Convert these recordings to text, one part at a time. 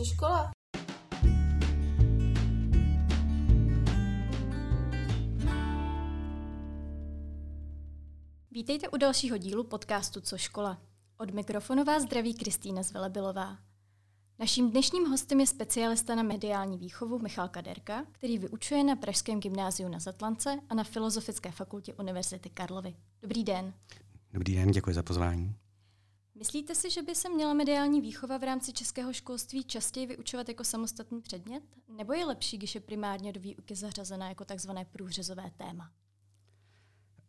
Co škola? Vítejte u dalšího dílu podcastu Co škola. Od mikrofonu vás zdraví Kristýna Zvelebilová. Naším dnešním hostem je specialista na mediální výchovu Michal Kaderka, který vyučuje na Pražském gymnáziu na Zatlance a na Filozofické fakultě Univerzity Karlovy. Dobrý den. Dobrý den, děkuji za pozvání. Myslíte si, že by se měla mediální výchova v rámci českého školství častěji vyučovat jako samostatný předmět? Nebo je lepší, když je primárně do výuky zařazena jako takzvané průřezové téma?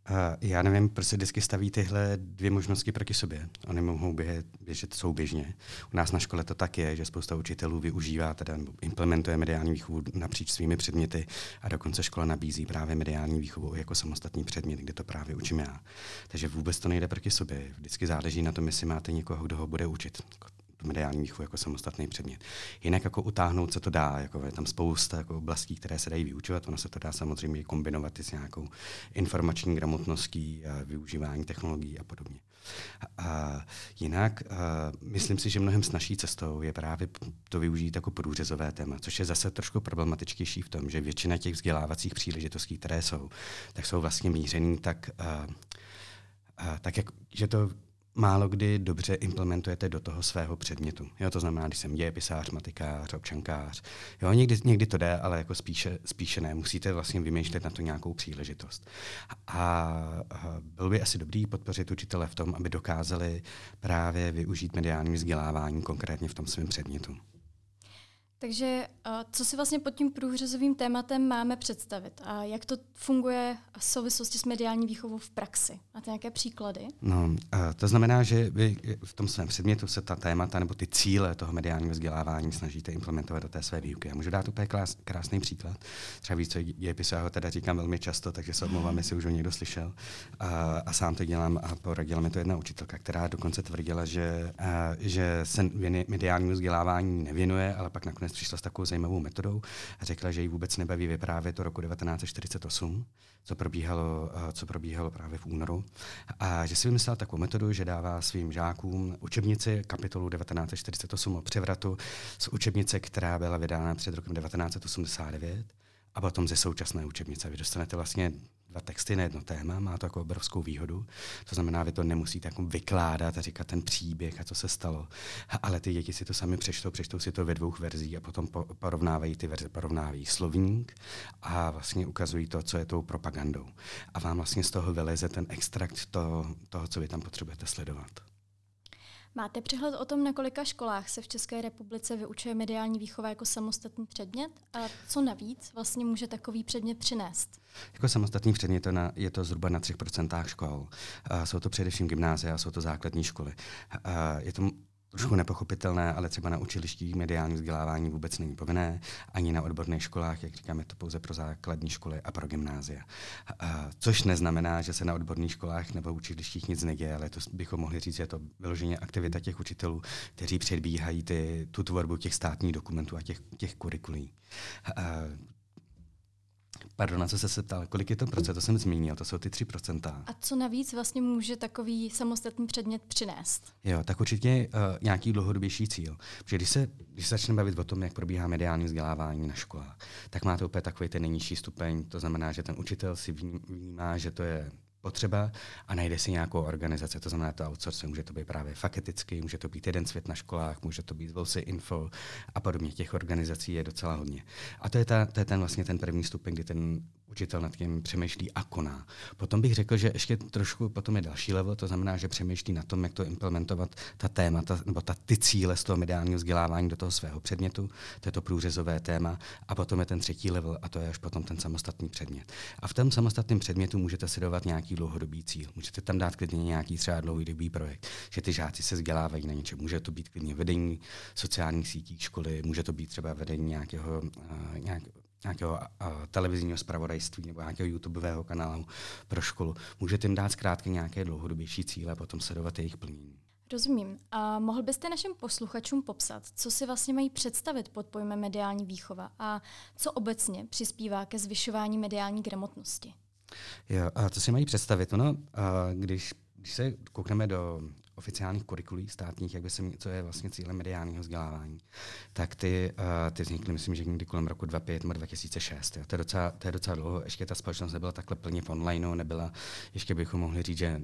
Uh, já nevím, proč se vždycky staví tyhle dvě možnosti proti sobě. Oni mohou běžet, běžet souběžně. U nás na škole to tak je, že spousta učitelů využívá, teda implementuje mediální výchovu napříč svými předměty a dokonce škola nabízí právě mediální výchovu jako samostatný předmět, kde to právě učím já. Takže vůbec to nejde proti sobě. Vždycky záleží na tom, jestli máte někoho, kdo ho bude učit mediální výchovu jako samostatný předmět. Jinak jako utáhnout se to dá, jako je tam spousta jako oblastí, které se dají vyučovat, ono se to dá samozřejmě kombinovat i s nějakou informační gramotností, a využívání technologií a podobně. A jinak a myslím si, že mnohem snažší cestou je právě to využít jako průřezové téma, což je zase trošku problematičtější v tom, že většina těch vzdělávacích příležitostí, které jsou, tak jsou vlastně mířený tak, a, tak jak, že to málo kdy dobře implementujete do toho svého předmětu. Jo, to znamená, když jsem dějepisář, matikář, občankář. Jo, někdy, někdy to jde, ale jako spíše, spíše ne. Musíte vlastně vymýšlet na to nějakou příležitost. A, a byl by asi dobrý podpořit učitele v tom, aby dokázali právě využít mediální vzdělávání konkrétně v tom svém předmětu. Takže co si vlastně pod tím průřezovým tématem máme představit a jak to funguje v souvislosti s mediální výchovou v praxi? Máte nějaké příklady? No, to znamená, že vy v tom svém předmětu se ta témata nebo ty cíle toho mediálního vzdělávání snažíte implementovat do té své výuky. Já můžu dát úplně krás, krásný příklad. Třeba víc, co dějepisu, já ho teda říkám velmi často, takže se omlouvám, jestli už ho někdo slyšel. A, a sám to dělám a poradila mi to jedna učitelka, která dokonce tvrdila, že, a, že se mediálnímu vzdělávání nevěnuje, ale pak nakonec nakonec přišla s takovou zajímavou metodou a řekla, že ji vůbec nebaví vyprávět to roku 1948, co probíhalo, eh, co probíhalo právě v únoru. A že si vymyslela takovou metodu, že dává svým žákům učebnici kapitolu 1948 o převratu z učebnice, která byla vydána před rokem 1989 a potom ze současné učebnice. Vy dostanete vlastně dva texty na jedno téma, má to jako obrovskou výhodu. To znamená, vy to nemusíte jako vykládat a říkat ten příběh a co se stalo. Ale ty děti si to sami přečtou, přečtou si to ve dvou verzích a potom porovnávají ty verze, porovnávají slovník a vlastně ukazují to, co je tou propagandou. A vám vlastně z toho vyleze ten extrakt toho, toho co vy tam potřebujete sledovat. Máte přehled o tom, na kolika školách se v České republice vyučuje mediální výchova jako samostatný předmět? A co navíc vlastně může takový předmět přinést? Jako samostatný předmět je, na, je to zhruba na 3% škol. Jsou to především gymnázia, jsou to základní školy. Je to trošku nepochopitelné, ale třeba na učilištích mediální vzdělávání vůbec není povinné, ani na odborných školách, jak říkáme, to pouze pro základní školy a pro gymnázia. Což neznamená, že se na odborných školách nebo učilištích nic neděje, ale to bychom mohli říct, že je to vyloženě aktivita těch učitelů, kteří předbíhají ty, tu tvorbu těch státních dokumentů a těch, těch kurikulí. Pardon, na co jste se ptal? Kolik je to procent? To jsem zmínil, to jsou ty 3%. A co navíc vlastně může takový samostatný předmět přinést? Jo, tak určitě uh, nějaký dlouhodobější cíl. Protože když se, když se začneme bavit o tom, jak probíhá mediální vzdělávání na školách, tak má to úplně takový ten nejnižší stupeň. To znamená, že ten učitel si vnímá, že to je potřeba a najde si nějakou organizaci. To znamená to outsourcing. Může to být právě faketicky, může to být jeden svět na školách, může to být Volsy Info a podobně. Těch organizací je docela hodně. A to je, ta, to je ten vlastně ten první stupeň, kdy ten učitel nad tím přemýšlí a koná. Potom bych řekl, že ještě trošku potom je další level, to znamená, že přemýšlí na tom, jak to implementovat ta témata nebo ta, ty cíle z toho mediálního vzdělávání do toho svého předmětu, to je to průřezové téma, a potom je ten třetí level a to je až potom ten samostatný předmět. A v tom samostatném předmětu můžete sledovat nějaký dlouhodobý cíl. Můžete tam dát klidně nějaký třeba dlouhodobý projekt, že ty žáci se vzdělávají na něčem. Může to být klidně vedení sociálních sítí školy, může to být třeba vedení nějakého, uh, nějak, nějakého uh, televizního zpravodajství nebo nějakého YouTubeového kanálu pro školu. Můžete jim dát zkrátka nějaké dlouhodobější cíle a potom sledovat jejich plnění. Rozumím. A mohl byste našim posluchačům popsat, co si vlastně mají představit pod pojmem mediální výchova a co obecně přispívá ke zvyšování mediální gramotnosti? Jo, a co si mají představit? No, a když, když se koukneme do oficiálních kurikulí státních, jak by se, co je vlastně cílem mediálního vzdělávání, tak ty, uh, ty vznikly, myslím, že někdy kolem roku 2005 nebo 2006. Jo. To, je docela, to je docela dlouho, ještě ta společnost nebyla takhle plně v online, nebyla, ještě bychom mohli říct, že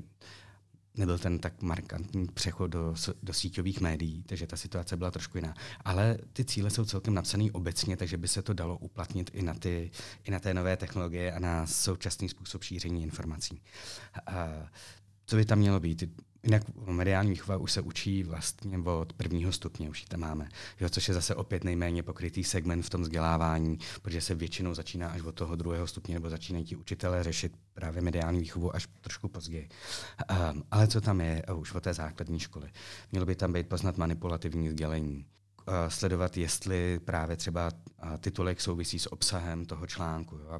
nebyl ten tak markantní přechod do, do síťových médií, takže ta situace byla trošku jiná. Ale ty cíle jsou celkem napsané obecně, takže by se to dalo uplatnit i na, ty, i na té nové technologie a na současný způsob šíření informací. A, co by tam mělo být? Jinak mediální výchova už se učí vlastně od prvního stupně, už ji tam máme, jo, což je zase opět nejméně pokrytý segment v tom vzdělávání, protože se většinou začíná až od toho druhého stupně, nebo začínají ti učitelé řešit právě mediální výchovu až trošku později. Um, ale co tam je už od té základní školy? Mělo by tam být poznat manipulativní sdělení, uh, sledovat, jestli právě třeba uh, titulek souvisí s obsahem toho článku, jo, a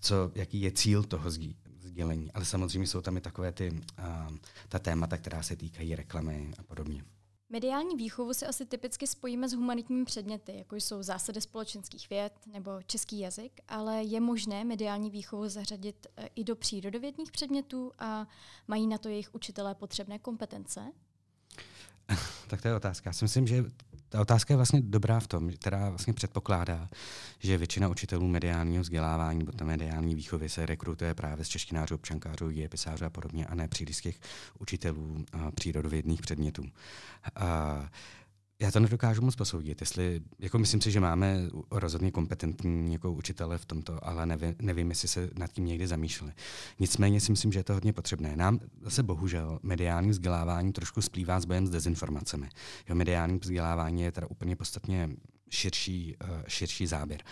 co, jaký je cíl toho sdělení. Ale samozřejmě jsou tam i takové ty, uh, ta témata, která se týkají reklamy a podobně. Mediální výchovu si asi typicky spojíme s humanitními předměty, jako jsou zásady společenských věd nebo český jazyk, ale je možné mediální výchovu zařadit e, i do přírodovědních předmětů a mají na to jejich učitelé potřebné kompetence? tak to je otázka. Já si myslím, že ta otázka je vlastně dobrá v tom, která vlastně předpokládá, že většina učitelů mediálního vzdělávání nebo mediální výchovy se rekrutuje právě z češtinářů, občankářů, dějepisářů a podobně, a ne příliš z těch učitelů přírodovědných předmětů. A já to nedokážu moc posoudit, jestli, jako myslím si, že máme rozhodně kompetentní jako učitele v tomto, ale nevím, nevím, jestli se nad tím někdy zamýšleli. Nicméně si myslím, že je to hodně potřebné. Nám zase bohužel mediální vzdělávání trošku splývá s bojem s dezinformacemi. Jo, mediální vzdělávání je teda úplně podstatně širší, uh, širší záběr.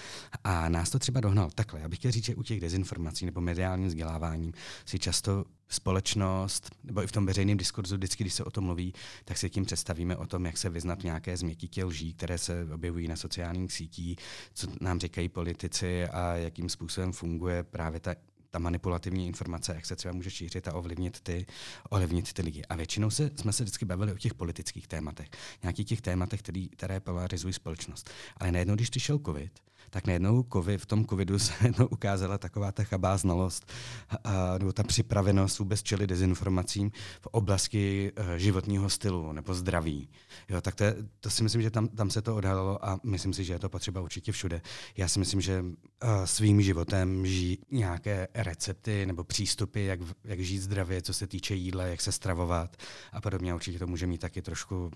A nás to třeba dohnal takhle. Já bych chtěl říct, že u těch dezinformací nebo mediálním vzděláváním si často společnost, nebo i v tom veřejném diskurzu, vždycky, když se o tom mluví, tak si tím představíme o tom, jak se vyznat nějaké změtitě lží, které se objevují na sociálních sítích, co nám říkají politici a jakým způsobem funguje právě ta ta manipulativní informace, jak se třeba může šířit a ovlivnit ty, ovlivnit ty lidi. A většinou se, jsme se vždycky bavili o těch politických tématech, nějakých těch tématech, který, které polarizují společnost. Ale najednou, když přišel COVID, tak najednou COVID, v tom covidu se najednou ukázala taková ta chabá znalost a, nebo ta připravenost vůbec čelit dezinformacím v oblasti uh, životního stylu nebo zdraví. Jo, tak to, je, to si myslím, že tam, tam se to odhalilo a myslím si, že je to potřeba určitě všude. Já si myslím, že uh, svým životem žijí nějaké recepty nebo přístupy, jak, jak žít zdravě, co se týče jídla, jak se stravovat a podobně. Určitě to může mít taky trošku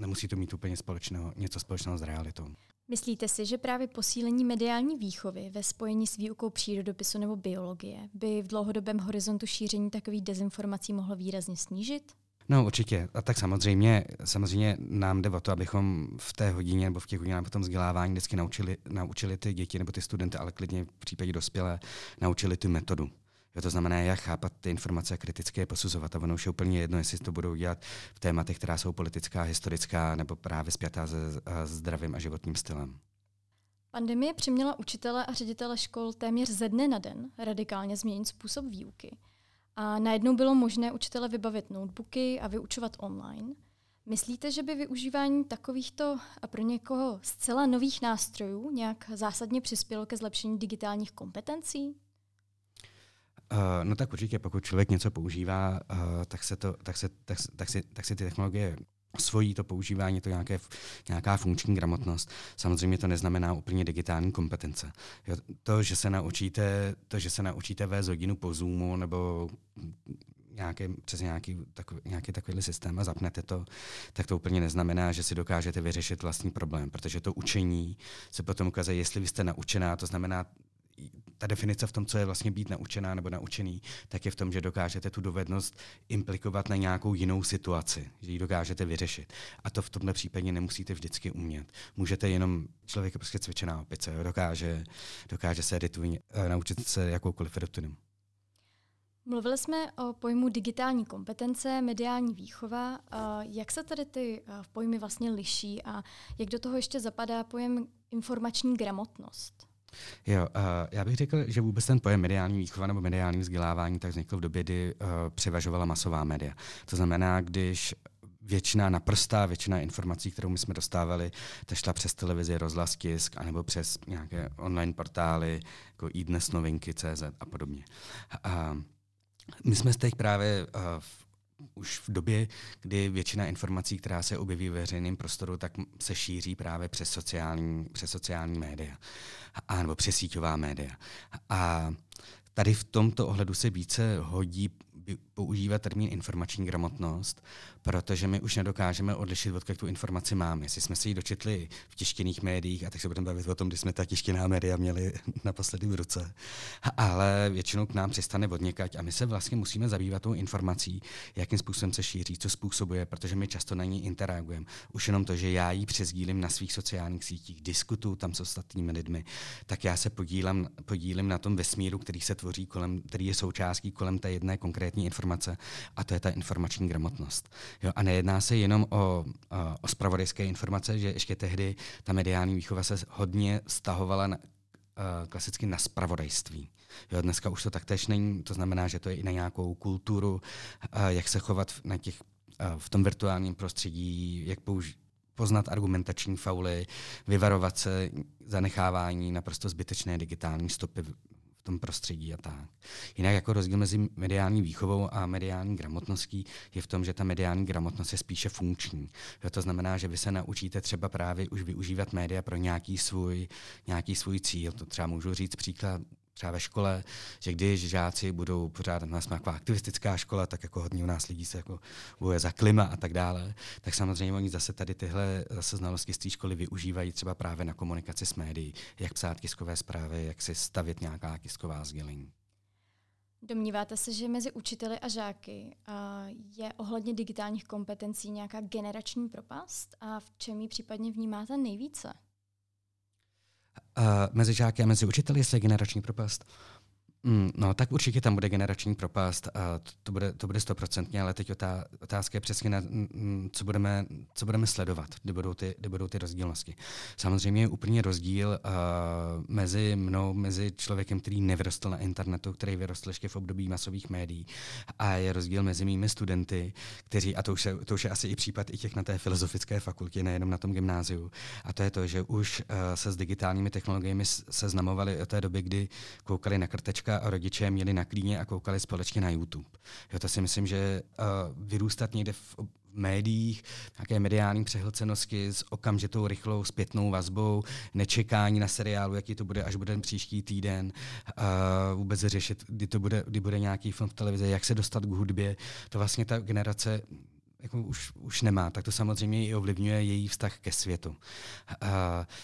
nemusí to mít úplně společného, něco společného s realitou. Myslíte si, že právě posílení mediální výchovy ve spojení s výukou přírodopisu nebo biologie by v dlouhodobém horizontu šíření takových dezinformací mohlo výrazně snížit? No určitě. A tak samozřejmě, samozřejmě nám jde o to, abychom v té hodině nebo v těch hodinách potom vzdělávání vždycky naučili, naučili ty děti nebo ty studenty, ale klidně v případě dospělé, naučili tu metodu. Jo, to znamená, jak chápat ty informace a kriticky je posuzovat. A ono už je úplně jedno, jestli to budou dělat v tématech, která jsou politická, historická nebo právě zpětá se zdravým a životním stylem. Pandemie přiměla učitele a ředitele škol téměř ze dne na den radikálně změnit způsob výuky. A najednou bylo možné učitele vybavit notebooky a vyučovat online. Myslíte, že by využívání takovýchto a pro někoho zcela nových nástrojů nějak zásadně přispělo ke zlepšení digitálních kompetencí? Uh, no tak určitě, pokud člověk něco používá, uh, tak, se to, tak, se, tak, tak, si, tak si ty technologie svojí to používání, to nějaké, nějaká funkční gramotnost. Samozřejmě to neznamená úplně digitální kompetence. Jo, to, že se naučíte, to, že se naučíte vést hodinu po Zoomu nebo nějaké, přes nějaký, takový, nějaký takovýhle systém a zapnete to, tak to úplně neznamená, že si dokážete vyřešit vlastní problém, protože to učení se potom ukazuje, jestli vy jste naučená, to znamená, ta definice v tom, co je vlastně být naučená nebo naučený, tak je v tom, že dokážete tu dovednost implikovat na nějakou jinou situaci, že ji dokážete vyřešit. A to v tomhle případě nemusíte vždycky umět. Můžete jenom, člověk je prostě cvičená opice, dokáže, dokáže se editu, eh, naučit se jakoukoliv rutinu. Mluvili jsme o pojmu digitální kompetence, mediální výchova. Jak se tady ty eh, pojmy vlastně liší a jak do toho ještě zapadá pojem informační gramotnost? Jo, uh, já bych řekl, že vůbec ten pojem mediální výchova nebo mediální vzdělávání tak vznikl v době, kdy uh, převažovala masová média. To znamená, když většina naprostá většina informací, kterou my jsme dostávali, tak šla přes televizi, rozhlas, tisk, anebo přes nějaké online portály, jako i dnes novinky, CZ a podobně. A my jsme teď právě uh, už v době, kdy většina informací, která se objeví ve veřejném prostoru, tak se šíří právě přes sociální, přes sociální média, a, nebo přes síťová média. A tady v tomto ohledu se více hodí používat termín informační gramotnost, protože my už nedokážeme odlišit, odkud tu informaci máme. Jestli jsme si ji dočetli v tištěných médiích, a tak se budeme bavit o tom, kdy jsme ta tištěná média měli naposledy v ruce, ale většinou k nám přistane odněkať a my se vlastně musíme zabývat tou informací, jakým způsobem se šíří, co způsobuje, protože my často na ní interagujeme. Už jenom to, že já ji přezdílím na svých sociálních sítích, diskutuju tam s ostatními lidmi, tak já se podílím, podílím na tom vesmíru, který se tvoří kolem, který je součástí kolem té jedné konkrétní informace a to je ta informační gramotnost. Jo, a nejedná se jenom o, o spravodajské informace, že ještě tehdy ta mediální výchova se hodně stahovala na, klasicky na spravodajství. Jo, dneska už to taktéž není, to znamená, že to je i na nějakou kulturu, jak se chovat na těch, v tom virtuálním prostředí, jak použít poznat argumentační fauly, vyvarovat se zanechávání naprosto zbytečné digitální stopy v tom prostředí a tak. Jinak jako rozdíl mezi mediální výchovou a mediální gramotností je v tom, že ta mediální gramotnost je spíše funkční. Jo, to znamená, že vy se naučíte třeba právě už využívat média pro nějaký svůj, nějaký svůj cíl. To třeba můžu říct příklad třeba ve škole, že když žáci budou pořádat, nás jako aktivistická škola, tak jako hodně u nás lidí se jako bojuje za klima a tak dále, tak samozřejmě oni zase tady tyhle zase znalosti z té školy využívají třeba právě na komunikaci s médií, jak psát tiskové zprávy, jak si stavit nějaká tisková sdělení. Domníváte se, že mezi učiteli a žáky je ohledně digitálních kompetencí nějaká generační propast a v čem ji případně vnímáte nejvíce? Uh, mezi žáky a mezi učiteli, jestli je generační propast. Mm, no, tak určitě tam bude generační propast a to, to bude to bude stoprocentně, ale teď otá, otázka je přesně, na, co, budeme, co budeme sledovat, kde budou, ty, kde budou ty rozdílnosti. Samozřejmě je úplně rozdíl uh, mezi mnou, mezi člověkem, který nevyrostl na internetu, který vyrostl ještě v období masových médií a je rozdíl mezi mými studenty, kteří, a to už, je, to už je asi i případ i těch na té filozofické fakultě, nejenom na tom gymnáziu, a to je to, že už uh, se s digitálními technologiemi seznamovali od té doby, kdy koukali na krtečka a rodiče měli na klíně a koukali společně na YouTube. Jo, to si myslím, že uh, vyrůstat někde v, médiích, nějaké mediální přehlcenosti s okamžitou rychlou zpětnou vazbou, nečekání na seriálu, jaký to bude, až bude ten příští týden, uh, vůbec řešit, kdy, to bude, kdy bude nějaký film v televizi, jak se dostat k hudbě. To vlastně ta generace jako už, už nemá, tak to samozřejmě i ovlivňuje její vztah ke světu. Uh,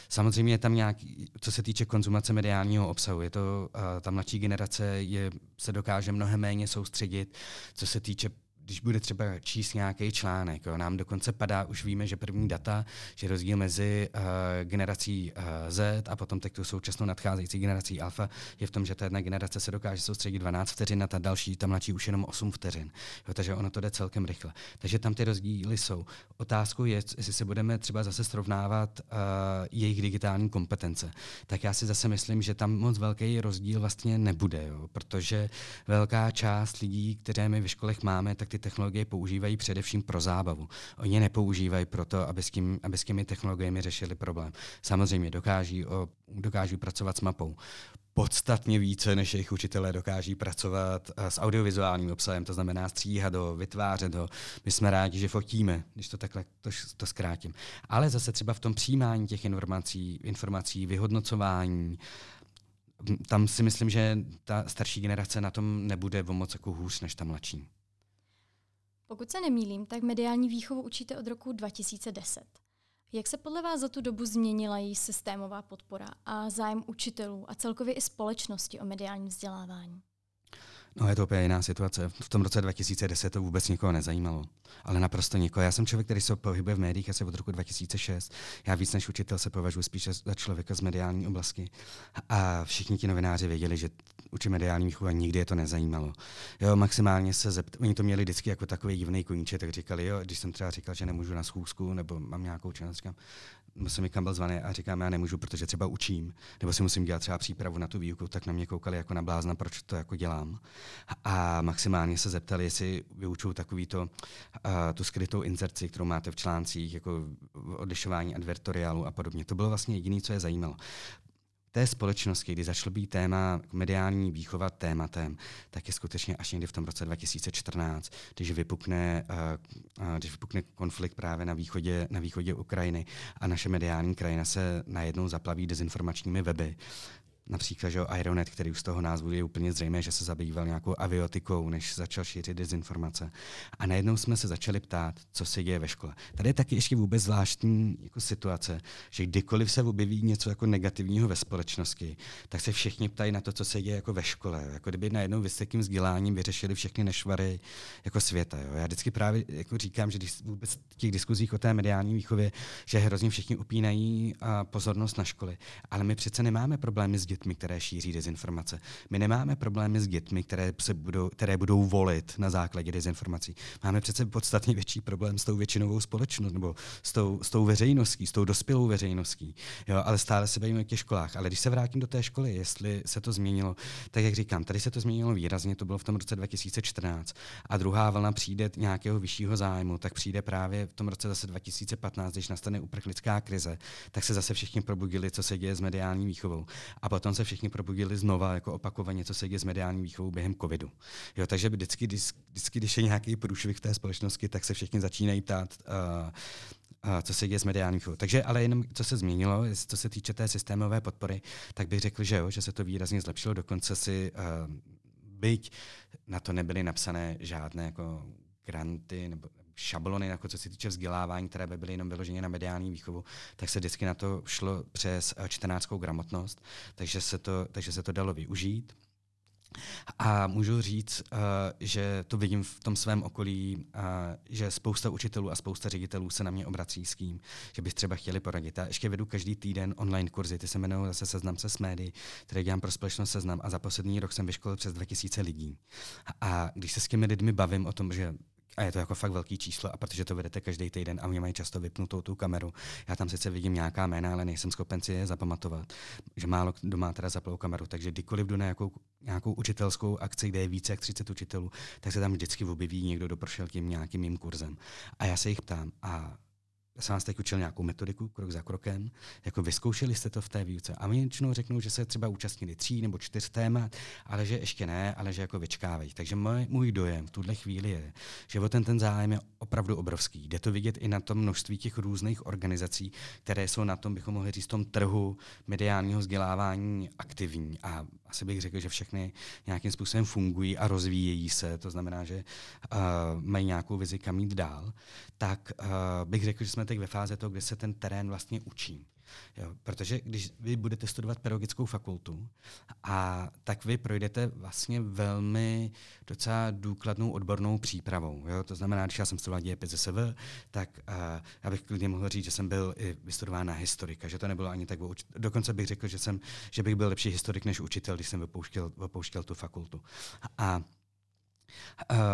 samozřejmě je tam nějaký, co se týče konzumace mediálního obsahu, je to, uh, ta mladší generace je, se dokáže mnohem méně soustředit, co se týče když bude třeba číst nějaký článek, jo, nám dokonce padá, už víme, že první data, že rozdíl mezi uh, generací uh, Z a potom teď tu současnou nadcházející generací alfa je v tom, že ta jedna generace se dokáže soustředit 12 vteřin a ta další, ta mladší už jenom 8 vteřin. Jo, takže ono to jde celkem rychle. Takže tam ty rozdíly jsou. Otázkou je, jestli se budeme třeba zase srovnávat uh, jejich digitální kompetence. Tak já si zase myslím, že tam moc velký rozdíl vlastně nebude, jo, protože velká část lidí, které my ve školech máme, tak ty technologie používají především pro zábavu. Oni nepoužívají proto, aby s, tím, aby s těmi technologiemi řešili problém. Samozřejmě dokáží, o, dokáží pracovat s mapou podstatně více, než jejich učitelé dokáží pracovat eh, s audiovizuálním obsahem, to znamená stříhat ho, vytvářet ho. My jsme rádi, že fotíme, když to takhle to, to zkrátím. Ale zase třeba v tom přijímání těch informací, informací vyhodnocování, tam si myslím, že ta starší generace na tom nebude o moc jako hůř než ta mladší. Pokud se nemýlím, tak mediální výchovu učíte od roku 2010. Jak se podle vás za tu dobu změnila její systémová podpora a zájem učitelů a celkově i společnosti o mediální vzdělávání? No je to úplně jiná situace. V tom roce 2010 to vůbec nikoho nezajímalo. Ale naprosto nikoho. Já jsem člověk, který se pohybuje v médiích asi od roku 2006. Já víc než učitel se považuji spíše za člověka z mediální oblasti. A všichni ti novináři věděli, že učím mediální výchovu a nikdy je to nezajímalo. Jo, maximálně se zept... Oni to měli vždycky jako takový divný koníček, tak říkali, jo, když jsem třeba říkal, že nemůžu na schůzku nebo mám nějakou činnost, říkám, jsem mi kam byl zvaný a říkám, já nemůžu, protože třeba učím, nebo si musím dělat třeba přípravu na tu výuku, tak na mě koukali jako na blázna, proč to jako dělám. A maximálně se zeptali, jestli vyučuju takový to, uh, tu skrytou inzerci, kterou máte v článcích, jako odlišování advertoriálu a podobně. To bylo vlastně jediné, co je zajímalo té společnosti, kdy začalo být téma mediální výchova tématem, tak je skutečně až někdy v tom roce 2014, když vypukne, uh, uh, když vypukne konflikt právě na východě, na východě Ukrajiny a naše mediální krajina se najednou zaplaví dezinformačními weby, Například, že Ironet, který už z toho názvu je úplně zřejmé, že se zabýval nějakou aviotikou, než začal šířit dezinformace. A najednou jsme se začali ptát, co se děje ve škole. Tady je taky ještě vůbec zvláštní jako situace, že kdykoliv se objeví něco jako negativního ve společnosti, tak se všichni ptají na to, co se děje jako ve škole. Jako kdyby najednou vysokým vzděláním vyřešili všechny nešvary jako světa. Jo. Já vždycky právě jako říkám, že když vůbec v těch diskuzích o té mediální výchově, že hrozně všichni upínají pozornost na školy. Ale my přece nemáme problémy s dětmi, které šíří dezinformace. My nemáme problémy s dětmi, které, se budou, které budou volit na základě dezinformací. Máme přece podstatně větší problém s tou většinovou společností nebo s tou, s tou veřejností, s tou dospělou veřejností. Jo, ale stále se bavíme o těch školách. Ale když se vrátím do té školy, jestli se to změnilo, tak jak říkám, tady se to změnilo výrazně, to bylo v tom roce 2014. A druhá vlna přijde nějakého vyššího zájmu, tak přijde právě v tom roce zase 2015, když nastane uprchlická krize, tak se zase všichni probudili, co se děje s mediální výchovou. A potom se všichni probudili znova, jako opakovaně, co se děje s mediální výchovou během covidu. Jo, takže vždycky, vždycky, když je nějaký průšvih té společnosti, tak se všichni začínají ptát, uh, uh, co se děje s mediální výchovou. Takže ale jenom, co se změnilo, co se týče té systémové podpory, tak bych řekl, že jo, že se to výrazně zlepšilo. Dokonce si uh, byť na to nebyly napsané žádné jako granty nebo šablony, jako co se týče vzdělávání, které by byly jenom vyloženě na mediální výchovu, tak se vždycky na to šlo přes eh, čtenáckou gramotnost, takže se to, takže se to dalo využít. A můžu říct, uh, že to vidím v tom svém okolí, uh, že spousta učitelů a spousta ředitelů se na mě obrací s tím, že by třeba chtěli poradit. Já ještě vedu každý týden online kurzy, ty se jmenují zase Seznam se s médií, které dělám pro společnost Seznam a za poslední rok jsem vyškolil přes 2000 lidí. A když se s těmi lidmi bavím o tom, že a je to jako fakt velký číslo, a protože to vedete každý týden a oni mají často vypnutou tu kameru. Já tam sice vidím nějaká jména, ale nejsem schopen si je zapamatovat. Že málo kdo má teda zaplou kameru, takže kdykoliv jdu na nějakou, nějakou učitelskou akci, kde je více jak 30 učitelů, tak se tam vždycky objeví někdo, kdo prošel tím nějakým mým kurzem. A já se jich ptám, a já jsem vás teď učil nějakou metodiku, krok za krokem, jako vyzkoušeli jste to v té výuce. A oni většinou řeknou, že se třeba účastnili tří nebo čtyř témat, ale že ještě ne, ale že jako vyčkávají. Takže můj, můj dojem v tuhle chvíli je, že o ten, ten zájem je opravdu obrovský. Jde to vidět i na tom množství těch různých organizací, které jsou na tom, bychom mohli říct, tom trhu mediálního vzdělávání aktivní. A asi bych řekl, že všechny nějakým způsobem fungují a rozvíjejí se, to znamená, že uh, mají nějakou vizi kam jít dál, tak uh, bych řekl, že jsme teď ve fázi toho, kde se ten terén vlastně učí. Jo, protože když vy budete studovat pedagogickou fakultu, a tak vy projdete vlastně velmi docela důkladnou odbornou přípravou. Jo? To znamená, když já jsem studoval dějepis ZSV, tak uh, já bych klidně mohl říct, že jsem byl i vystudován na historika, že to nebylo ani tak, dokonce bych řekl, že, jsem, že bych byl lepší historik než učitel, když jsem vypouštěl, vypouštěl tu fakultu. A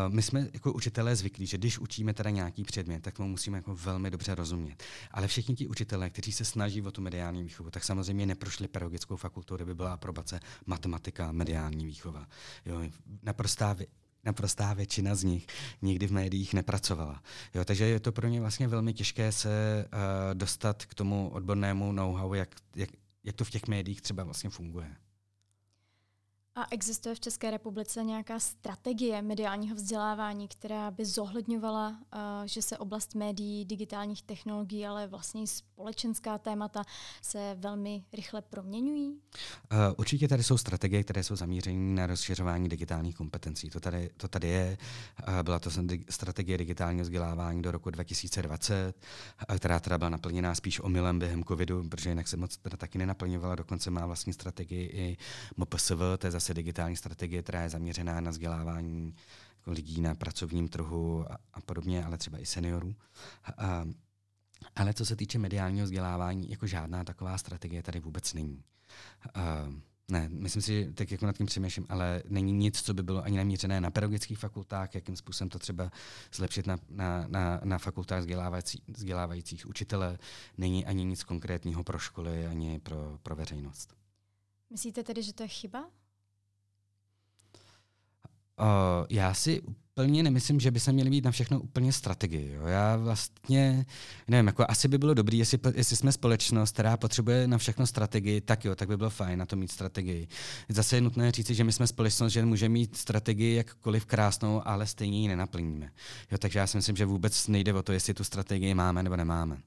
my jsme jako učitelé zvyklí, že když učíme teda nějaký předmět, tak tomu musíme jako velmi dobře rozumět. Ale všichni ti učitelé, kteří se snaží o tu mediální výchovu, tak samozřejmě neprošli pedagogickou fakultu, kde by byla aprobace matematika, mediální výchova. Jo, naprostá naprostá většina z nich nikdy v médiích nepracovala. Jo, takže je to pro ně vlastně velmi těžké se uh, dostat k tomu odbornému know-how, jak, jak, jak to v těch médiích třeba vlastně funguje. A existuje v České republice nějaká strategie mediálního vzdělávání, která by zohledňovala, uh, že se oblast médií, digitálních technologií, ale vlastně i společenská témata se velmi rychle proměňují? Uh, určitě tady jsou strategie, které jsou zamířené na rozšiřování digitálních kompetencí. To tady, to tady je. Uh, byla to strategie digitálního vzdělávání do roku 2020, která teda byla naplněná spíš omylem během covidu, protože jinak se moc teda taky nenaplňovala. Dokonce má vlastní strategii i MPSV, to je zase digitální strategie, která je zaměřená na vzdělávání jako lidí na pracovním trhu a, a podobně, ale třeba i seniorů. A, ale co se týče mediálního vzdělávání, jako žádná taková strategie tady vůbec není. A, ne, myslím si, že tak jako nad tím přemýšlím, ale není nic, co by bylo ani namířené na pedagogických fakultách, jakým způsobem to třeba zlepšit na, na, na, na fakultách vzdělávající, vzdělávajících učitele. Není ani nic konkrétního pro školy, ani pro, pro veřejnost. Myslíte tedy, že to je chyba? Já si úplně nemyslím, že by se měli být na všechno úplně strategii. Jo. Já vlastně, nevím, jako asi by bylo dobré, jestli, jestli jsme společnost, která potřebuje na všechno strategii, tak jo, tak by bylo fajn na to mít strategii. Zase je nutné říci, že my jsme společnost, že může mít strategii jakkoliv krásnou, ale stejně ji nenaplníme. Jo, takže já si myslím, že vůbec nejde o to, jestli tu strategii máme nebo nemáme.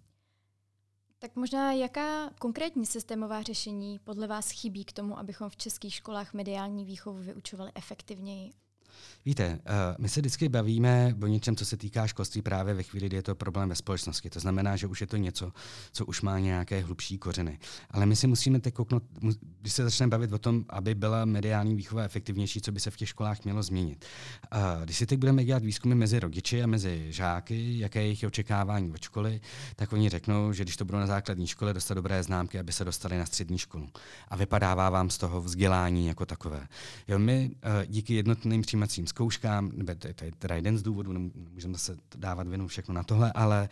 Tak možná jaká konkrétní systémová řešení podle vás chybí k tomu, abychom v českých školách mediální výchovu vyučovali efektivněji Víte, uh, my se vždycky bavíme o něčem, co se týká školství právě ve chvíli, kdy je to problém ve společnosti. To znamená, že už je to něco, co už má nějaké hlubší kořeny. Ale my si musíme teď kouknout, když se začneme bavit o tom, aby byla mediální výchova efektivnější, co by se v těch školách mělo změnit. Uh, když si teď budeme dělat výzkumy mezi rodiči a mezi žáky, jaké je jejich očekávání od školy, tak oni řeknou, že když to budou na základní škole, dostat dobré známky, aby se dostali na střední školu. A vypadává vám z toho vzdělání jako takové. Jo, my uh, díky jednotným přijímacím zkouškám, nebo to, je teda jeden z důvodů, nemůžeme se dávat vinu všechno na tohle, ale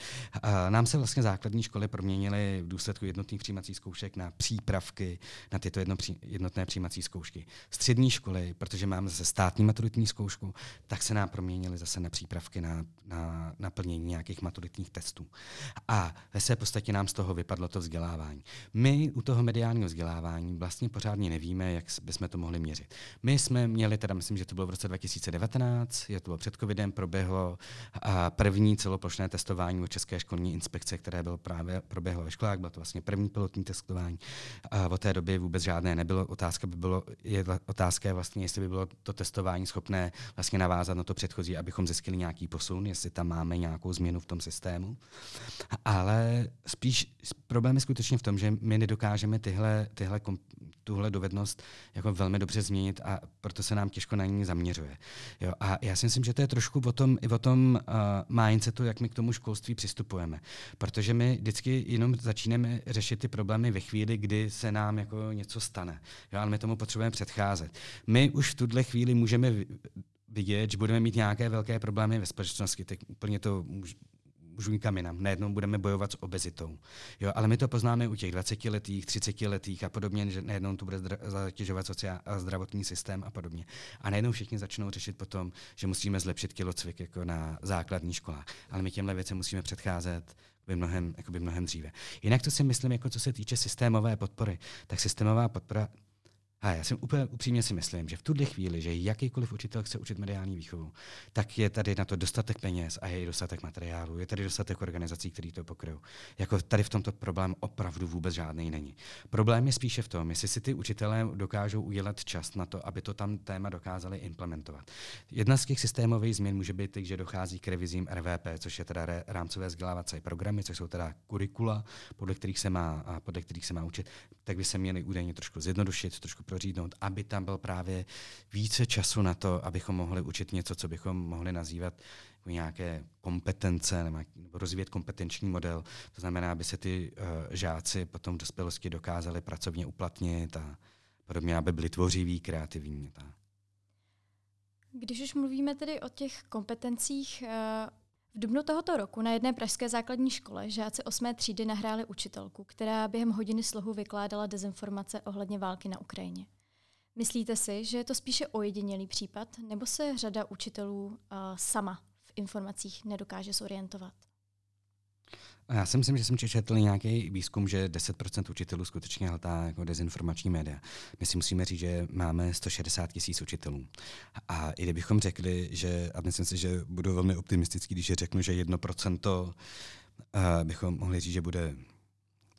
nám se vlastně základní školy proměnily v důsledku jednotných přijímacích zkoušek na přípravky na tyto jedno, jednotné přijímací zkoušky. Střední školy, protože máme zase státní maturitní zkoušku, tak se nám proměnily zase na přípravky na, na, na plnění nějakých maturitních testů. A ve své podstatě nám z toho vypadlo to vzdělávání. My u toho mediálního vzdělávání vlastně pořádně nevíme, jak bychom to mohli měřit. My jsme měli, teda myslím, že to bylo v roce 2000 2019, je to bylo před covidem, proběhlo první celoplošné testování u České školní inspekce, které bylo právě proběhlo ve školách, bylo to vlastně první pilotní testování. A od té doby vůbec žádné nebylo. Otázka by bylo, je otázka vlastně, jestli by bylo to testování schopné vlastně navázat na to předchozí, abychom zjistili nějaký posun, jestli tam máme nějakou změnu v tom systému. Ale spíš problém je skutečně v tom, že my nedokážeme tyhle, tyhle tuhle dovednost jako velmi dobře změnit a proto se nám těžko na ní zaměřuje. Jo, a já si myslím, že to je trošku o tom, i o tom uh, mindsetu, jak my k tomu školství přistupujeme. Protože my vždycky jenom začínáme řešit ty problémy ve chvíli, kdy se nám jako něco stane. Jo, ale my tomu potřebujeme předcházet. My už v tuhle chvíli můžeme vidět, že budeme mít nějaké velké problémy ve společnosti. Tak úplně to nikam jinam. Najednou budeme bojovat s obezitou. Jo, ale my to poznáme u těch 20 letých, 30 letých a podobně, že najednou to bude zatěžovat sociál a zdravotní systém a podobně. A najednou všichni začnou řešit potom, že musíme zlepšit kilocvik jako na základní školách. Ale my těmhle věcem musíme předcházet by mnohem, mnohem dříve. Jinak to si myslím, jako co se týče systémové podpory, tak systémová podpora a já si úplně upřímně si myslím, že v tuhle chvíli, že jakýkoliv učitel chce učit mediální výchovu, tak je tady na to dostatek peněz a je i dostatek materiálu, je tady dostatek organizací, které to pokryjou. Jako tady v tomto problém opravdu vůbec žádný není. Problém je spíše v tom, jestli si ty učitelé dokážou udělat čas na to, aby to tam téma dokázali implementovat. Jedna z těch systémových změn může být, že dochází k revizím RVP, což je teda rámcové vzdělávací programy, což jsou teda kurikula, podle kterých se má, podle kterých se má učit, tak by se měly údajně trošku zjednodušit, trošku prořídnout, aby tam byl právě více času na to, abychom mohli učit něco, co bychom mohli nazývat jako nějaké kompetence nebo, rozvíjet kompetenční model. To znamená, aby se ty uh, žáci potom v dospělosti dokázali pracovně uplatnit a podobně, aby byli tvořiví, kreativní. Když už mluvíme tedy o těch kompetencích, uh v dubnu tohoto roku na jedné pražské základní škole žáci 8. třídy nahráli učitelku, která během hodiny slohu vykládala dezinformace ohledně války na Ukrajině. Myslíte si, že je to spíše ojedinělý případ, nebo se řada učitelů uh, sama v informacích nedokáže zorientovat? Já si myslím, že jsem četl nějaký výzkum, že 10% učitelů skutečně hledá jako dezinformační média. My si musíme říct, že máme 160 tisíc učitelů. A i kdybychom řekli, že, a myslím si, že budu velmi optimistický, když řeknu, že 1% uh, bychom mohli říct, že bude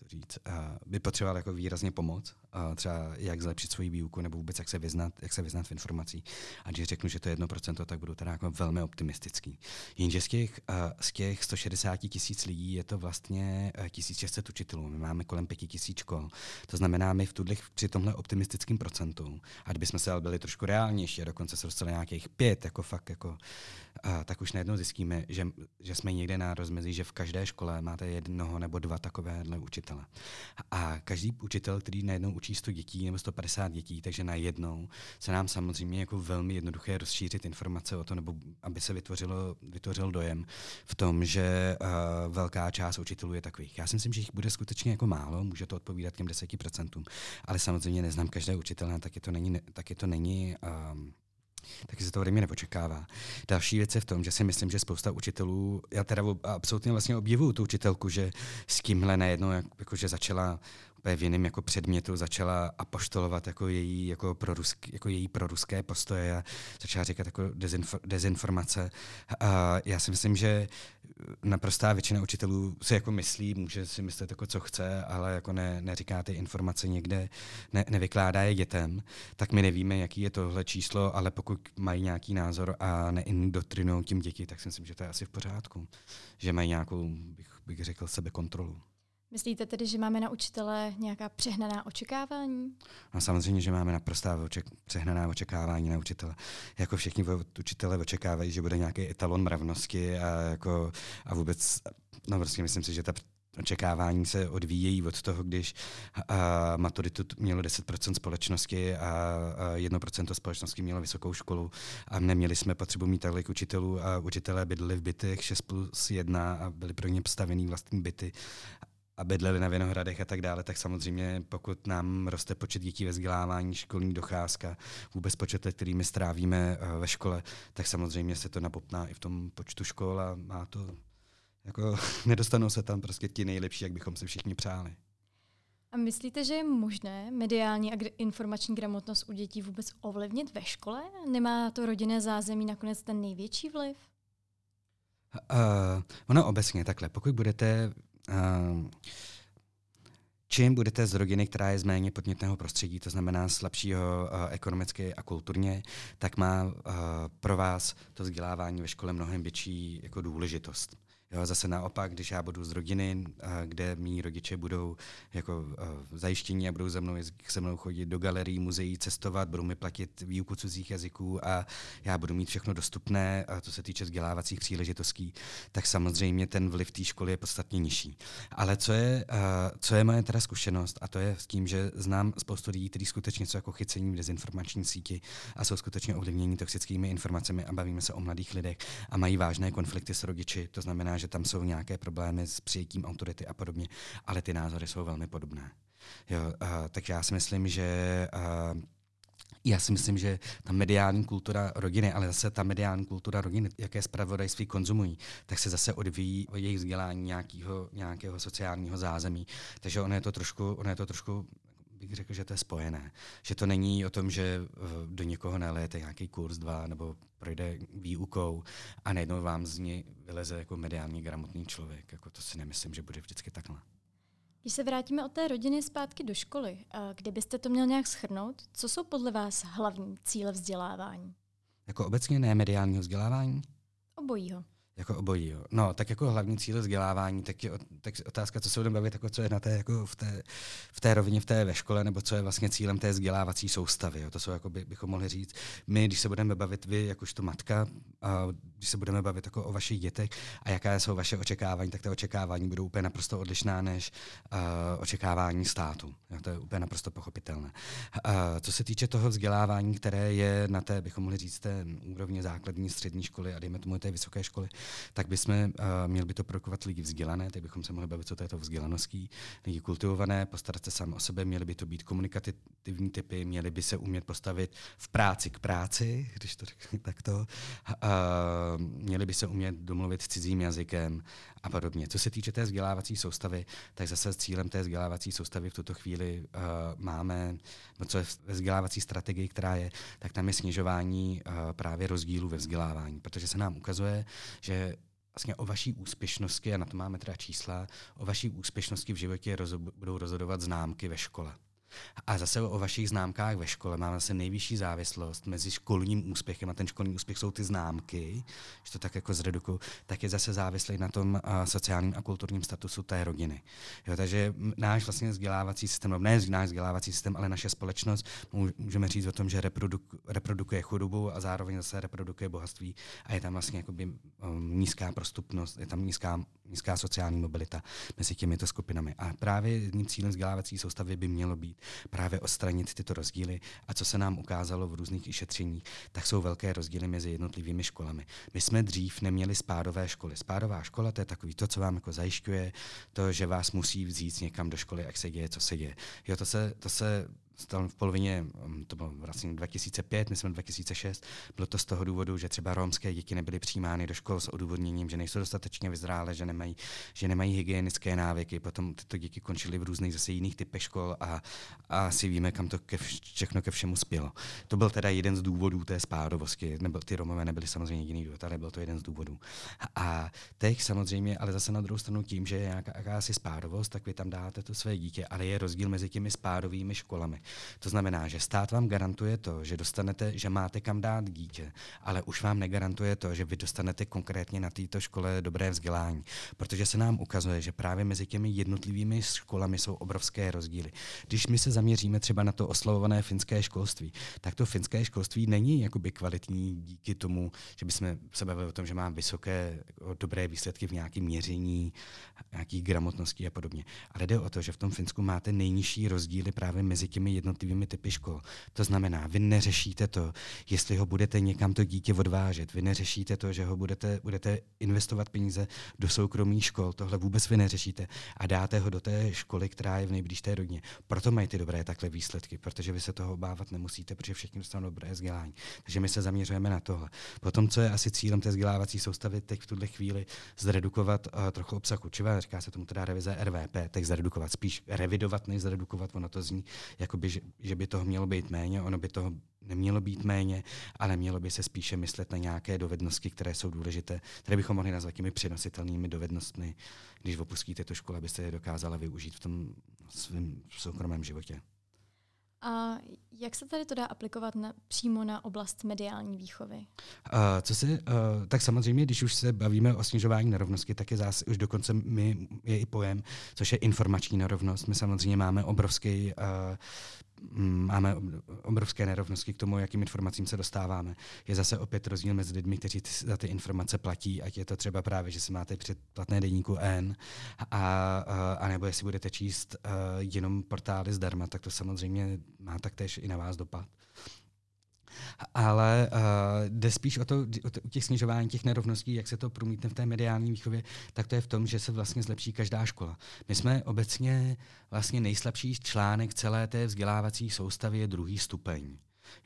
říct, by potřeboval jako výrazně pomoc, třeba jak zlepšit svoji výuku nebo vůbec jak se vyznat, jak se vyznat v informací. A když řeknu, že to je jedno procento, tak budu teda jako velmi optimistický. Jenže z těch, z těch 160 tisíc lidí je to vlastně 1600 učitelů. My máme kolem 5000 škol. To znamená, my v tuhle při tomhle optimistickém procentu, a kdybychom se ale byli trošku reálnější a dokonce se dostali nějakých pět, jako fakt jako a tak už najednou zjistíme, že, že jsme někde na rozmezí, že v každé škole máte jednoho nebo dva takovéhle učitele. A každý učitel, který najednou učí 100 dětí nebo 150 dětí, takže najednou se nám samozřejmě jako velmi jednoduché rozšířit informace o to, nebo aby se vytvořilo, vytvořil dojem v tom, že uh, velká část učitelů je takových. Já si myslím, že jich bude skutečně jako málo, může to odpovídat těm 10%, ale samozřejmě neznám každé učitele, taky to není, taky to není um, taky se to ode mě neočekává. Další věc je v tom, že si myslím, že spousta učitelů, já teda absolutně vlastně obdivuju tu učitelku, že s tímhle najednou jak, jakože začala v jiném jako předmětu začala apoštolovat jako její, jako prorusk, jako její proruské postoje a začala říkat jako dezinfor, dezinformace. A já si myslím, že naprostá většina učitelů si jako myslí, může si myslet jako co chce, ale jako ne, neříká ty informace někde, ne, nevykládá je dětem, tak my nevíme, jaký je tohle číslo, ale pokud mají nějaký názor a neindoktrinují tím děti, tak si myslím, že to je asi v pořádku. Že mají nějakou, bych, bych řekl, sebekontrolu. Myslíte tedy, že máme na učitele nějaká přehnaná očekávání? No samozřejmě, že máme naprostá oček- přehnaná očekávání na učitele. Jako všichni učitele očekávají, že bude nějaký etalon mravnosti a, jako, a vůbec, no prostě myslím si, že ta očekávání se odvíjejí od toho, když a, maturitu mělo 10% společnosti a, a 1% společnosti mělo vysokou školu a neměli jsme potřebu mít tolik učitelů a učitelé bydleli v bytech 6 plus 1 a byly pro ně postavený vlastní byty a bydleli na Vinohradech a tak dále, tak samozřejmě pokud nám roste počet dětí ve vzdělávání, školní docházka, vůbec počet let, kterými strávíme eh, ve škole, tak samozřejmě se to napopná i v tom počtu škol a má to, jako nedostanou se tam prostě ti nejlepší, jak bychom si všichni přáli. A myslíte, že je možné mediální a informační gramotnost u dětí vůbec ovlivnit ve škole? Nemá to rodinné zázemí nakonec ten největší vliv? Uh, ono obecně takhle. Pokud budete čím budete z rodiny, která je z méně podnětného prostředí, to znamená slabšího uh, ekonomicky a kulturně, tak má uh, pro vás to vzdělávání ve škole mnohem větší jako důležitost. Jo, zase naopak, když já budu z rodiny, kde mý rodiče budou jako zajištění a budou se mnou, se mnou chodit do galerií, muzeí, cestovat, budou mi platit výuku cudzích jazyků a já budu mít všechno dostupné, a co se týče vzdělávacích příležitostí, tak samozřejmě ten vliv té školy je podstatně nižší. Ale co je, co je moje teda zkušenost, a to je s tím, že znám spoustu lidí, kteří skutečně jsou jako chycení v dezinformační síti a jsou skutečně ovlivněni toxickými informacemi a bavíme se o mladých lidech a mají vážné konflikty s rodiči. To znamená, že tam jsou nějaké problémy s přijetím autority a podobně, ale ty názory jsou velmi podobné. Jo, uh, takže já si myslím, že uh, já si myslím, že ta mediální kultura rodiny, ale zase ta mediální kultura rodiny, jaké zpravodajství konzumují, tak se zase odvíjí od jejich vzdělání nějakého, nějakého sociálního zázemí. Takže ono je to trošku, ono je to trošku bych řekl, že to je spojené. Že to není o tom, že eh, do někoho nalijete nějaký kurz dva nebo projde výukou a najednou vám z ní vyleze jako mediálně gramotný člověk. Jako to si nemyslím, že bude vždycky takhle. Když se vrátíme od té rodiny zpátky do školy, kdybyste to měl nějak schrnout, co jsou podle vás hlavní cíle vzdělávání? Jako obecně ne mediálního vzdělávání? Obojího. Jako obojí, jo. No, tak jako hlavní cíl vzdělávání, tak je tak otázka, co se budeme bavit, jako co je na té, jako v té, v té rovině, v té ve škole, nebo co je vlastně cílem té vzdělávací soustavy. Jo. To jsou, jako by, bychom mohli říct, my, když se budeme bavit vy, jakožto matka, a když se budeme bavit jako o vašich dětech a jaká jsou vaše očekávání, tak ty očekávání budou úplně naprosto odlišná než uh, očekávání státu. Jo. To je úplně naprosto pochopitelné. Uh, co se týče toho vzdělávání, které je na té, bychom mohli říct, té úrovně základní, střední školy a dejme tomu té vysoké školy, tak bychom uh, měli by to produkovat lidi vzdělané, tak bychom se mohli bavit, co to je to vzdělaností, lidi kultivované, postarat se sám o sebe, měli by to být komunikativní typy, měli by se umět postavit v práci k práci, když to řeknu takto, uh, měli by se umět domluvit cizím jazykem a podobně. Co se týče té vzdělávací soustavy, tak zase cílem té vzdělávací soustavy v tuto chvíli uh, máme, no co je ve vzdělávací strategii, která je, tak tam je snižování uh, právě rozdílů ve vzdělávání, protože se nám ukazuje, že vlastně o vaší úspěšnosti, a na to máme teda čísla, o vaší úspěšnosti v životě rozho- budou rozhodovat známky ve škole. A zase o vašich známkách ve škole. Máme zase nejvyšší závislost mezi školním úspěchem a ten školní úspěch jsou ty známky, že to tak jako zreduku, tak je zase závislý na tom uh, sociálním a kulturním statusu té rodiny. Jo, takže náš vlastně vzdělávací systém, ne náš vzdělávací systém, ale naše společnost, můžeme říct o tom, že reproduk, reprodukuje chudobu a zároveň zase reprodukuje bohatství. A je tam vlastně jakoby, um, nízká prostupnost, je tam nízká, nízká sociální mobilita mezi těmito skupinami. A právě jedním cílem vzdělávací soustavy by mělo být právě odstranit tyto rozdíly. A co se nám ukázalo v různých šetřeních, tak jsou velké rozdíly mezi jednotlivými školami. My jsme dřív neměli spádové školy. Spádová škola to je takový to, co vám jako zajišťuje, to, že vás musí vzít někam do školy, jak se děje, co se děje. Jo, to se, to se stal v polovině, mm, to bylo vlastně 2005, my jsme 2006, bylo to z toho důvodu, že třeba romské děti nebyly přijímány do škol s odůvodněním, že nejsou dostatečně vyzrále, že nemají, že nemají hygienické návyky, potom tyto děti končily v různých zase jiných typech škol a, a si víme, kam to ke, všechno ke všemu spělo. To byl teda jeden z důvodů té spádovosti, nebo ty Romové nebyly samozřejmě jediný důvod, ale byl to jeden z důvodů. A teď samozřejmě, ale zase na druhou stranu tím, že je nějaká jakási spádovost, tak vy tam dáte to své dítě, ale je rozdíl mezi těmi spádovými školami. To znamená, že stát vám garantuje to, že dostanete, že máte kam dát dítě, ale už vám negarantuje to, že vy dostanete konkrétně na této škole dobré vzdělání. Protože se nám ukazuje, že právě mezi těmi jednotlivými školami jsou obrovské rozdíly. Když my se zaměříme třeba na to oslavované finské školství, tak to finské školství není jakoby kvalitní díky tomu, že bychom se bavili o tom, že má vysoké, dobré výsledky v nějakém měření, nějakých gramotností a podobně. Ale jde o to, že v tom Finsku máte nejnižší rozdíly právě mezi těmi jednotlivými typy škol. To znamená, vy neřešíte to, jestli ho budete někam to dítě odvážet, vy neřešíte to, že ho budete, budete investovat peníze do soukromých škol, tohle vůbec vy neřešíte a dáte ho do té školy, která je v nejbližší rodině. Proto mají ty dobré takhle výsledky, protože vy se toho obávat nemusíte, protože všichni dostanou dobré vzdělání. Takže my se zaměřujeme na tohle. Potom, co je asi cílem té vzdělávací soustavy, teď v tuhle chvíli zredukovat uh, trochu obsah učiva, říká se tomu teda revize RVP, tak zredukovat, spíš revidovat, než zredukovat, ono to zní, jakoby, že, že by toho mělo být méně, ono by toho nemělo být méně, ale mělo by se spíše myslet na nějaké dovednosti, které jsou důležité, které bychom mohli nazvat těmi přenositelnými dovednostmi, když opustíte tu školu, abyste je dokázala využít v tom svém soukromém životě. A jak se tady to dá aplikovat na, přímo na oblast mediální výchovy? Uh, co se, uh, tak samozřejmě, když už se bavíme o snižování nerovnosti, tak je zase už dokonce my, je i pojem, což je informační nerovnost. My samozřejmě máme obrovský uh, máme obrovské nerovnosti k tomu, jakým informacím se dostáváme. Je zase opět rozdíl mezi lidmi, kteří za ty informace platí, ať je to třeba právě, že si máte předplatné deníku N, a, a, a nebo jestli budete číst uh, jenom portály zdarma, tak to samozřejmě má taktéž i na vás dopad ale uh, jde spíš o to, o to, u těch snižování těch nerovností, jak se to promítne v té mediální výchově, tak to je v tom, že se vlastně zlepší každá škola. My jsme obecně vlastně nejslabší článek celé té vzdělávací soustavy je druhý stupeň.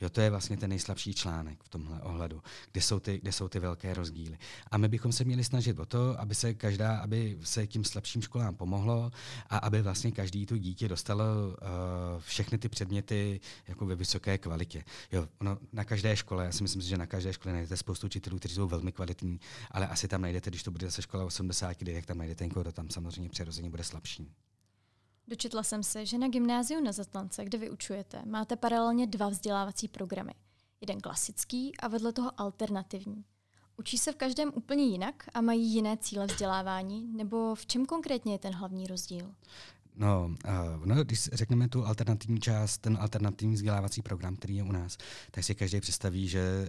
Jo, to je vlastně ten nejslabší článek v tomhle ohledu, kde jsou, ty, kde jsou ty velké rozdíly. A my bychom se měli snažit o to, aby se každá, aby se tím slabším školám pomohlo a aby vlastně každý to dítě dostalo uh, všechny ty předměty jako ve vysoké kvalitě. Jo, no, na každé škole, já si myslím, že na každé škole najdete spoustu učitelů, kteří jsou velmi kvalitní, ale asi tam najdete, když to bude zase škola 80 lidí, tak tam najdete někoho, kdo tam samozřejmě přirozeně bude slabší. Dočetla jsem se, že na gymnáziu na Zatlance, kde vyučujete, máte paralelně dva vzdělávací programy. Jeden klasický a vedle toho alternativní. Učí se v každém úplně jinak a mají jiné cíle vzdělávání, nebo v čem konkrétně je ten hlavní rozdíl? No, no, když řekneme tu alternativní část, ten alternativní vzdělávací program, který je u nás, tak si každý představí, že,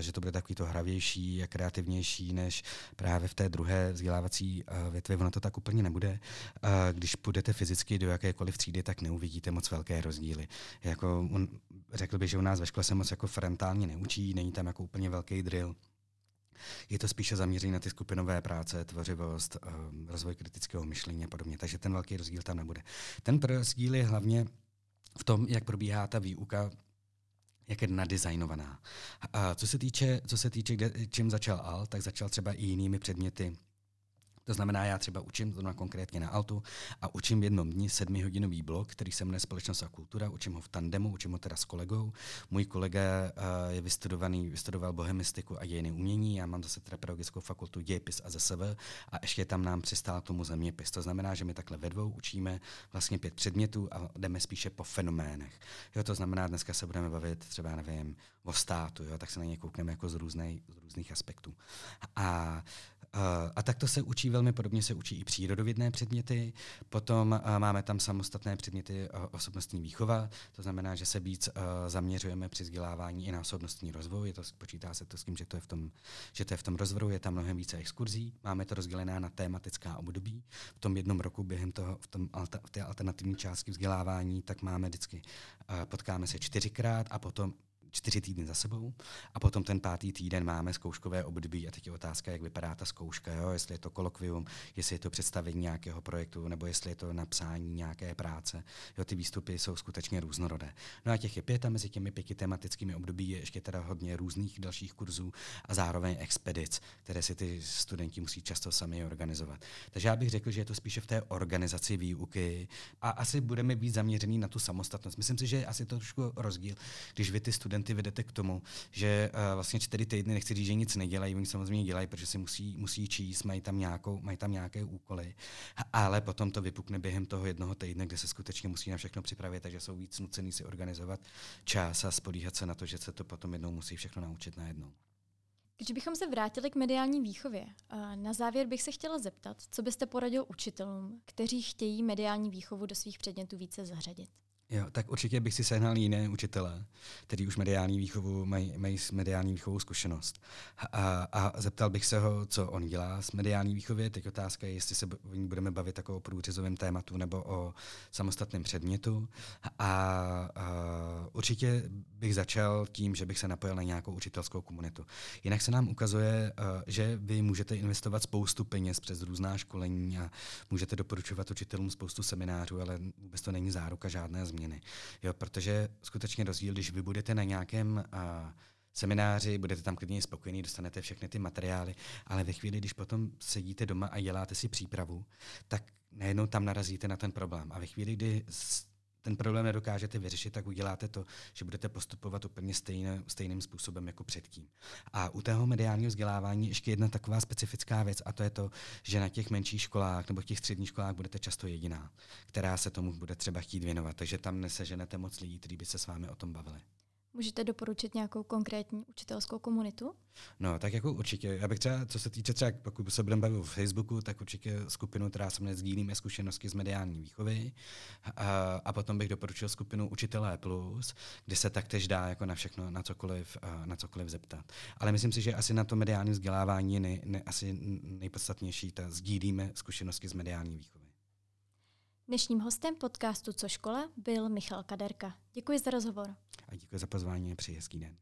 že to bude takový to hravější a kreativnější než právě v té druhé vzdělávací větvi. Ono to tak úplně nebude. Když půjdete fyzicky do jakékoliv třídy, tak neuvidíte moc velké rozdíly. Jako, řekl bych, že u nás ve škole se moc jako frontálně neučí, není tam jako úplně velký drill. Je to spíše zaměřené na ty skupinové práce, tvořivost, um, rozvoj kritického myšlení a podobně. Takže ten velký rozdíl tam nebude. Ten rozdíl je hlavně v tom, jak probíhá ta výuka jak je nadizajnovaná. A co se týče, co se týče kde, čím začal Al, tak začal třeba i jinými předměty, to znamená, já třeba učím zrovna konkrétně na Altu a učím v jednom dni sedmihodinový blok, který se jmenuje Společnost a kultura, učím ho v tandemu, učím ho teda s kolegou. Můj kolega uh, je vystudovaný, vystudoval bohemistiku a dějiny umění, já mám zase teda pedagogickou fakultu dějepis a ZSV a ještě tam nám přistál tomu zeměpis. To znamená, že my takhle ve dvou učíme vlastně pět předmětů a jdeme spíše po fenoménech. Jo, to znamená, dneska se budeme bavit třeba, nevím, o státu, jo, tak se na ně koukneme jako z, různej, z různých aspektů. A a takto se učí velmi podobně, se učí i přírodovědné předměty. Potom máme tam samostatné předměty osobnostní výchova, to znamená, že se víc zaměřujeme při vzdělávání i na osobnostní rozvoj. Je to, počítá se to s tím, že to je v tom, že to je v tom rozvoju, je tam mnohem více exkurzí. Máme to rozdělené na tématická období. V tom jednom roku během toho, v, tom, v té alternativní části vzdělávání, tak máme vždycky, potkáme se čtyřikrát a potom čtyři týdny za sebou a potom ten pátý týden máme zkouškové období a teď je otázka, jak vypadá ta zkouška, jo? jestli je to kolokvium, jestli je to představení nějakého projektu nebo jestli je to napsání nějaké práce. Jo, ty výstupy jsou skutečně různorodé. No a těch je pět a mezi těmi pěti tematickými období je ještě teda hodně různých dalších kurzů a zároveň expedic, které si ty studenti musí často sami organizovat. Takže já bych řekl, že je to spíše v té organizaci výuky a asi budeme být zaměřený na tu samostatnost. Myslím si, že je asi to trošku rozdíl, když vy ty studenty vedete k tomu, že uh, vlastně čtyři týdny nechci říct, že nic nedělají, oni samozřejmě dělají, protože si musí, musí číst, mají tam, nějakou, mají tam nějaké úkoly, ale potom to vypukne během toho jednoho týdne, kde se skutečně musí na všechno připravit, takže jsou víc nucený si organizovat čas a spodíhat se na to, že se to potom jednou musí všechno naučit najednou. Když bychom se vrátili k mediální výchově, na závěr bych se chtěla zeptat, co byste poradil učitelům, kteří chtějí mediální výchovu do svých předmětů více zařadit? Jo, tak určitě bych si sehnal jiné učitele, kteří už mediální výchovu mají, mají s mediální výchovou zkušenost. A, a zeptal bych se ho, co on dělá s mediální výchově. Teď otázka je, jestli se budeme bavit jako o průřezovém tématu nebo o samostatném předmětu. A, a určitě bych začal tím, že bych se napojil na nějakou učitelskou komunitu. Jinak se nám ukazuje, že vy můžete investovat spoustu peněz přes různá školení a můžete doporučovat učitelům spoustu seminářů, ale vůbec to není záruka žádné změny změny. Jo, protože skutečně rozdíl, když vy budete na nějakém uh, semináři, budete tam klidně spokojení, dostanete všechny ty materiály, ale ve chvíli, když potom sedíte doma a děláte si přípravu, tak najednou tam narazíte na ten problém. A ve chvíli, kdy ten problém nedokážete vyřešit, tak uděláte to, že budete postupovat úplně stejné, stejným způsobem jako předtím. A u tého mediálního vzdělávání ještě jedna taková specifická věc, a to je to, že na těch menších školách nebo těch středních školách budete často jediná, která se tomu bude třeba chtít věnovat. Takže tam neseženete moc lidí, kteří by se s vámi o tom bavili. Můžete doporučit nějakou konkrétní učitelskou komunitu? No, tak jako určitě. Já bych třeba, co se týče třeba, pokud se budeme bavit o Facebooku, tak určitě skupinu, která se mne sdílíme zkušenosti z mediální výchovy. A, a potom bych doporučil skupinu Učitelé Plus, kde se taktéž dá jako na všechno, na cokoliv, na cokoliv zeptat. Ale myslím si, že asi na to mediální vzdělávání je nej, ne, asi nejpodstatnější, ta sdílíme zkušenosti z mediální výchovy. Dnešním hostem podcastu Co škola byl Michal Kaderka. Děkuji za rozhovor. A děkuji za pozvání, přeji hezký den.